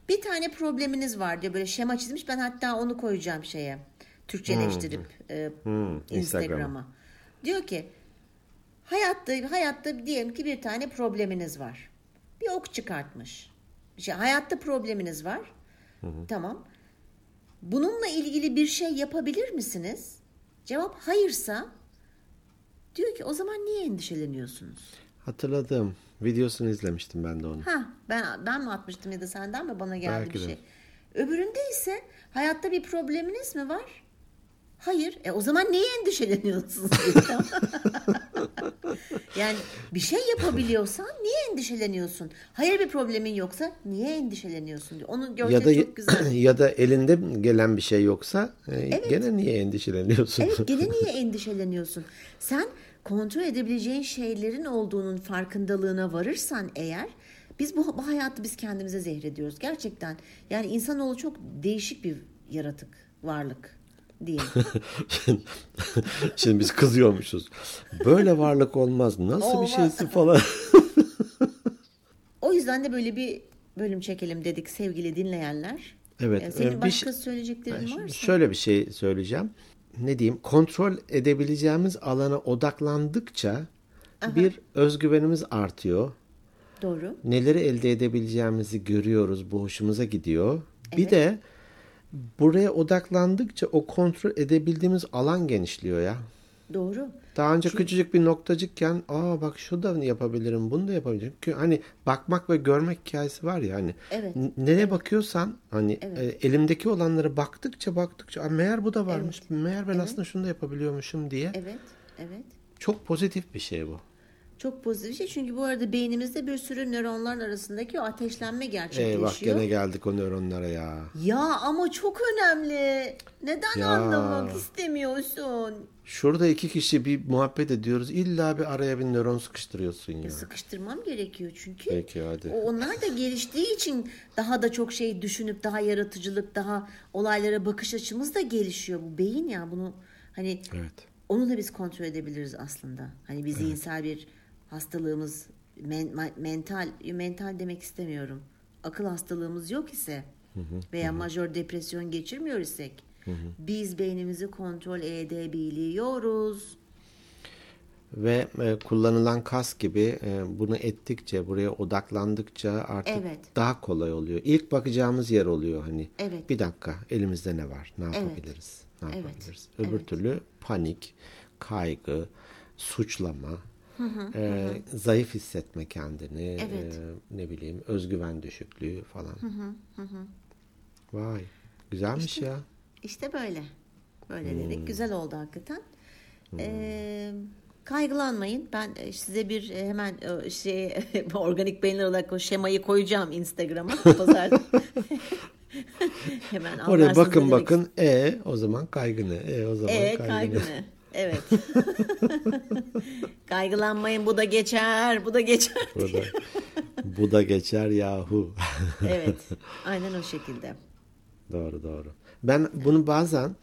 bir tane probleminiz var diyor böyle şema çizmiş. Ben hatta onu koyacağım şeye. Türkçeleştirip e, Hmm, Instagram'a. Diyor ki hayatta hayatta diyelim ki bir tane probleminiz var. Bir ok çıkartmış. Şey, hayatta probleminiz var. Tamam. Bununla ilgili bir şey yapabilir misiniz? Cevap hayırsa diyor ki o zaman niye endişeleniyorsunuz? Hatırladım. Videosunu izlemiştim ben de onu. Ha ben ben mi atmıştım ya da senden mi bana geldi Belki bir de. şey. Öbüründe ise hayatta bir probleminiz mi var? Hayır. E o zaman niye endişeleniyorsunuz? yani bir şey yapabiliyorsan niye endişeleniyorsun? Hayır bir problemin yoksa niye endişeleniyorsun diyor. Onu Ya da çok güzel. ya da elinde gelen bir şey yoksa e, gene niye endişeleniyorsun? Evet gene niye endişeleniyorsun? Sen kontrol edebileceğin şeylerin olduğunun farkındalığına varırsan eğer biz bu, bu hayatı biz kendimize zehrediyoruz gerçekten. Yani insanoğlu çok değişik bir yaratık, varlık diyeyim. Şimdi biz kızıyormuşuz. Böyle varlık olmaz. Nasıl bir Olmaz. şeysi falan. O yüzden de böyle bir bölüm çekelim dedik sevgili dinleyenler. Evet, Ee, Senin e, bir başka şey- söyleyeceklerin Şimdi varsa. Şöyle bir şey söyleyeceğim. Ne diyeyim? Kontrol edebileceğimiz alana odaklandıkça bir özgüvenimiz artıyor. Doğru. Neleri elde edebileceğimizi görüyoruz. Bu hoşumuza gidiyor. Bir Evet. de buraya odaklandıkça o kontrol edebildiğimiz alan genişliyor ya. Doğru. Daha önce küçücük bir noktacıkken aa bak şu da yapabilirim bunu da yapabilirim. Çünkü hani bakmak ve görmek hikayesi var ya hani. Evet. Nereye bakıyorsan hani Evet. e, elimdeki olanları baktıkça baktıkça "Aa, meğer bu da varmış. Meğer ben aslında şunu da yapabiliyormuşum diye. Evet. Evet. Çok pozitif bir şey bu. Çok pozitif bir şey çünkü bu arada beynimizde bir sürü nöronlar arasındaki o ateşlenme gerçekleşiyor. Eyvah gene geldik o nöronlara ya. Ya ama çok önemli. Neden Ya. anlamak istemiyorsun? Şurada iki kişi bir muhabbet ediyoruz. İlla bir araya bir nöron sıkıştırıyorsun ya. Sıkıştırmam gerekiyor çünkü. Peki, hadi. O, onlar da geliştiği için daha da çok şey düşünüp daha yaratıcılık, daha olaylara bakış açımız da gelişiyor. Bu beyin ya bunu hani Evet. onu da biz kontrol edebiliriz aslında. Hani bir zihinsel bir hastalığımız, men- mental, mental demek istemiyorum. Akıl hastalığımız yok ise veya majör depresyon geçirmiyor isek biz beynimizi kontrol edebiliyoruz. Ve e, kullanılan kas gibi e, bunu ettikçe, buraya odaklandıkça artık Evet. daha kolay oluyor. İlk bakacağımız yer oluyor hani. Evet. Bir dakika elimizde ne var? Ne yapabiliriz? Ne Evet. yapabiliriz? Öbür türlü panik, kaygı, suçlama, e, zayıf hissetme kendini, Evet. e, ne bileyim özgüven düşüklüğü falan. Vay, güzelmiş ya. İşte böyle. Böyle Hmm. dedik. Güzel oldu hakikaten. Ee, kaygılanmayın. Ben e, size bir e, hemen e, şey organik beyinler olarak o şemayı koyacağım Instagram'a. Pazar. hemen Oraya bakın bakın. E o zaman kaygı ne? E o zaman E kaygı, kaygı ne? ne? Evet. Kaygılanmayın bu da geçer, bu da geçer. Bu da, bu da geçer yahu. evet. Aynen o şekilde. Doğru doğru. Ben bunu bazen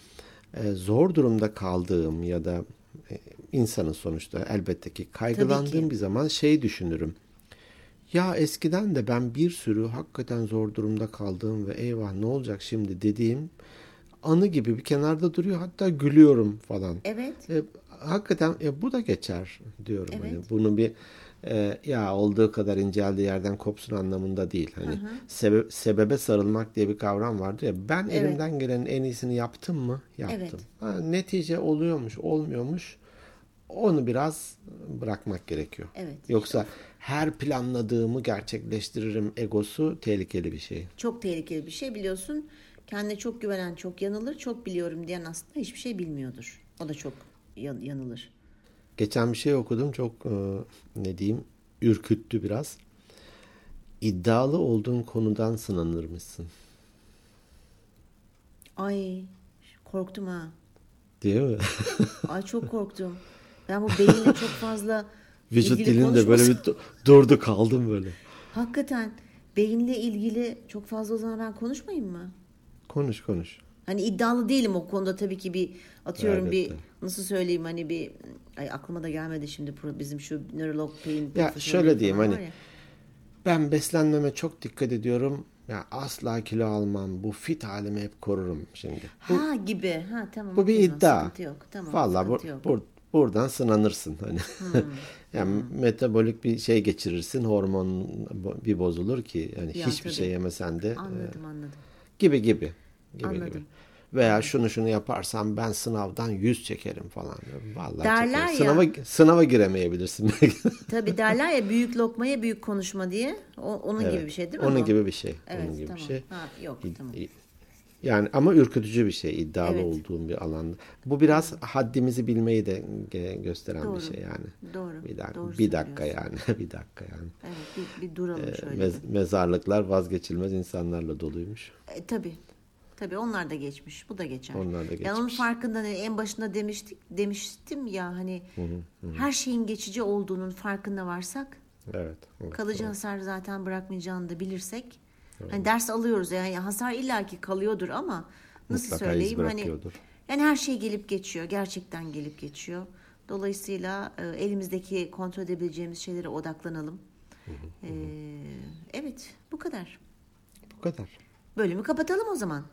e, zor durumda kaldığım ya da e, insanın sonuçta elbette ki kaygılandığım ki. bir zaman şey düşünürüm. Ya eskiden de ben bir sürü hakikaten zor durumda kaldığım ve eyvah ne olacak şimdi dediğim anı gibi bir kenarda duruyor. Hatta gülüyorum falan. Evet. E, hakikaten e, bu da geçer diyorum. Evet. Hani bunu bir e, ya olduğu kadar inceldiği yerden kopsun anlamında değil. Hani sebe- sebebe sarılmak diye bir kavram vardı ya. Ben Evet. elimden gelenin en iyisini yaptım mı? Yaptım. Evet. Ha, netice oluyormuş, olmuyormuş. Onu biraz bırakmak gerekiyor. Evet. Yoksa her planladığımı gerçekleştiririm egosu tehlikeli bir şey. Çok tehlikeli bir şey biliyorsun. Kendine çok güvenen çok yanılır. Çok biliyorum diyen aslında hiçbir şey bilmiyordur. O da çok yan- yanılır. Geçen bir şey okudum çok e, ne diyeyim ürküttü biraz. İddialı olduğun konudan sınanırmışsın. Ay korktum ha. Değil mi? Ay çok korktum. Ben bu beyinle çok fazla Vücut ilgili dilinde böyle bir durdu kaldım böyle. Hakikaten beyinle ilgili çok fazla o zaman ben konuşmayayım mı? Konuş konuş. Hani iddialı değilim o konuda tabii ki bir atıyorum Elbette. bir nasıl söyleyeyim hani bir ay aklıma da gelmedi şimdi bizim şu nörolog pain Ya şöyle diyeyim, hani ya. Ben beslenmeme çok dikkat ediyorum. Ya asla kilo almam. Bu fit halimi hep korurum şimdi. Bu, Ha gibi. Ha tamam. bu bir zaman, iddia. Sıkıntı yok. Tamam. Vallahi bu, yok. bur- buradan sınanırsın hani. yani metabolik bir şey geçirirsin, hormon bir bozulur ki yani Ya, hiçbir tabii. şey yemesen de Anladım anladım. Gibi gibi. Gibi Anladım. gibi. Veya şunu şunu yaparsam ben sınavdan yüz çekerim falan. Vallahi Derler çekerim. ya. Sınava, sınava giremeyebilirsin. Tabii derler ya büyük lokmaya büyük konuşma diye. O, onun gibi Evet. bir şey değil mi Onun bu? gibi bir şey. Evet Onun gibi tamam. bir şey. Ha, yok tamam. Yani ama ürkütücü bir şey iddialı Evet. olduğum bir alanda. Bu biraz haddimizi bilmeyi de gösteren Doğru. bir şey yani. Doğru. Bir dakika, Doğru bir dakika yani. bir dakika yani. Evet bir, bir duralım şöyle. Mez- mezarlıklar vazgeçilmez insanlarla doluymuş. E, tabii. Tabii onlar da geçmiş. Bu da geçer. Onlar da Yani onun geçmiş. farkında? En başında demiştik demiştim ya hani her şeyin geçici olduğunun farkında varsak Evet. evet. kalıcı hasar zaten bırakmayacağını da bilirsek hani ders alıyoruz yani hasar illaki kalıyordur ama nasıl Mutlaka söyleyeyim hani yani her şey gelip geçiyor. Gerçekten gelip geçiyor. Dolayısıyla e, elimizdeki kontrol edebileceğimiz şeylere odaklanalım. E, evet, bu kadar. Bu kadar. Bölümü kapatalım o zaman.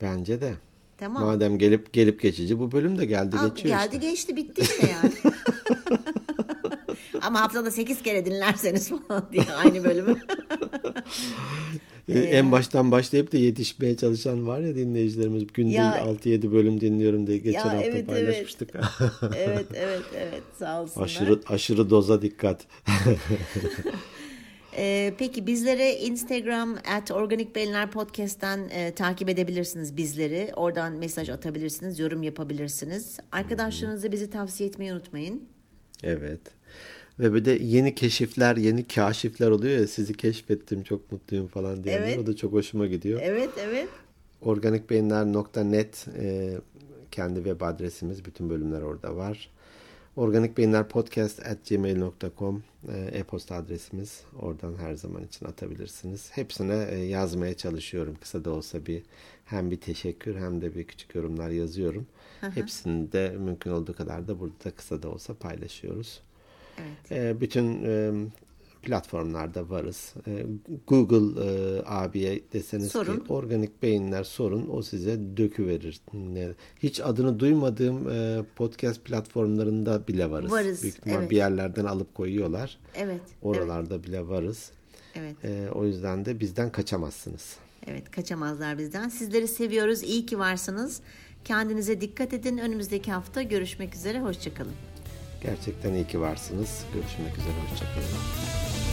Bence de. Tamam. Madem gelip gelip geçici bu bölüm de geldi Al, geçiyor geldi işte. geçti bitti işte yani. Ama haftada 8 kere dinlerseniz falan diye aynı bölümü. Ee, En baştan başlayıp da yetişmeye çalışan var ya dinleyicilerimiz. Günde Ya- 6-7 bölüm dinliyorum diye geçen hafta evet, evet. paylaşmıştık. evet evet evet sağ olsunlar. aşırı aşırı doza dikkat. Ee, peki bizlere Instagram at Organik Beyinler Podcast'ten e, takip edebilirsiniz bizleri. Oradan mesaj atabilirsiniz, yorum yapabilirsiniz. Arkadaşlarınıza bizi tavsiye etmeyi unutmayın. Evet. Ve de yeni keşifler, yeni kaşifler oluyor ya sizi keşfettim çok mutluyum falan diyenler. Evet. O da çok hoşuma gidiyor. Evet evet. Organikbeyinler.net e, kendi web adresimiz. Bütün bölümler orada var. Organik Beyinler Podcast at gmail.com e, e-posta adresimiz. Oradan her zaman için atabilirsiniz. Hepsine e, yazmaya çalışıyorum. Kısa da olsa bir hem bir teşekkür hem de bir küçük yorumlar yazıyorum. Hepsini de mümkün olduğu kadar da burada kısa da olsa paylaşıyoruz. Evet. E, bütün e, platformlarda varız. E, Google e, abiye deseniz Sorun. ki organik beyinler sorun o size döküverir. Ne- Hiç adını duymadığım e, podcast platformlarında bile varız. Varız, Büyük evet. bir yerlerden alıp koyuyorlar. Evet. Oralarda bile varız. Evet. E, o yüzden de bizden kaçamazsınız. Evet kaçamazlar bizden. Sizleri seviyoruz. İyi ki varsınız. Kendinize dikkat edin. Önümüzdeki hafta görüşmek üzere. Hoşçakalın. Gerçekten iyi ki varsınız. Görüşmek üzere. Hoşçakalın.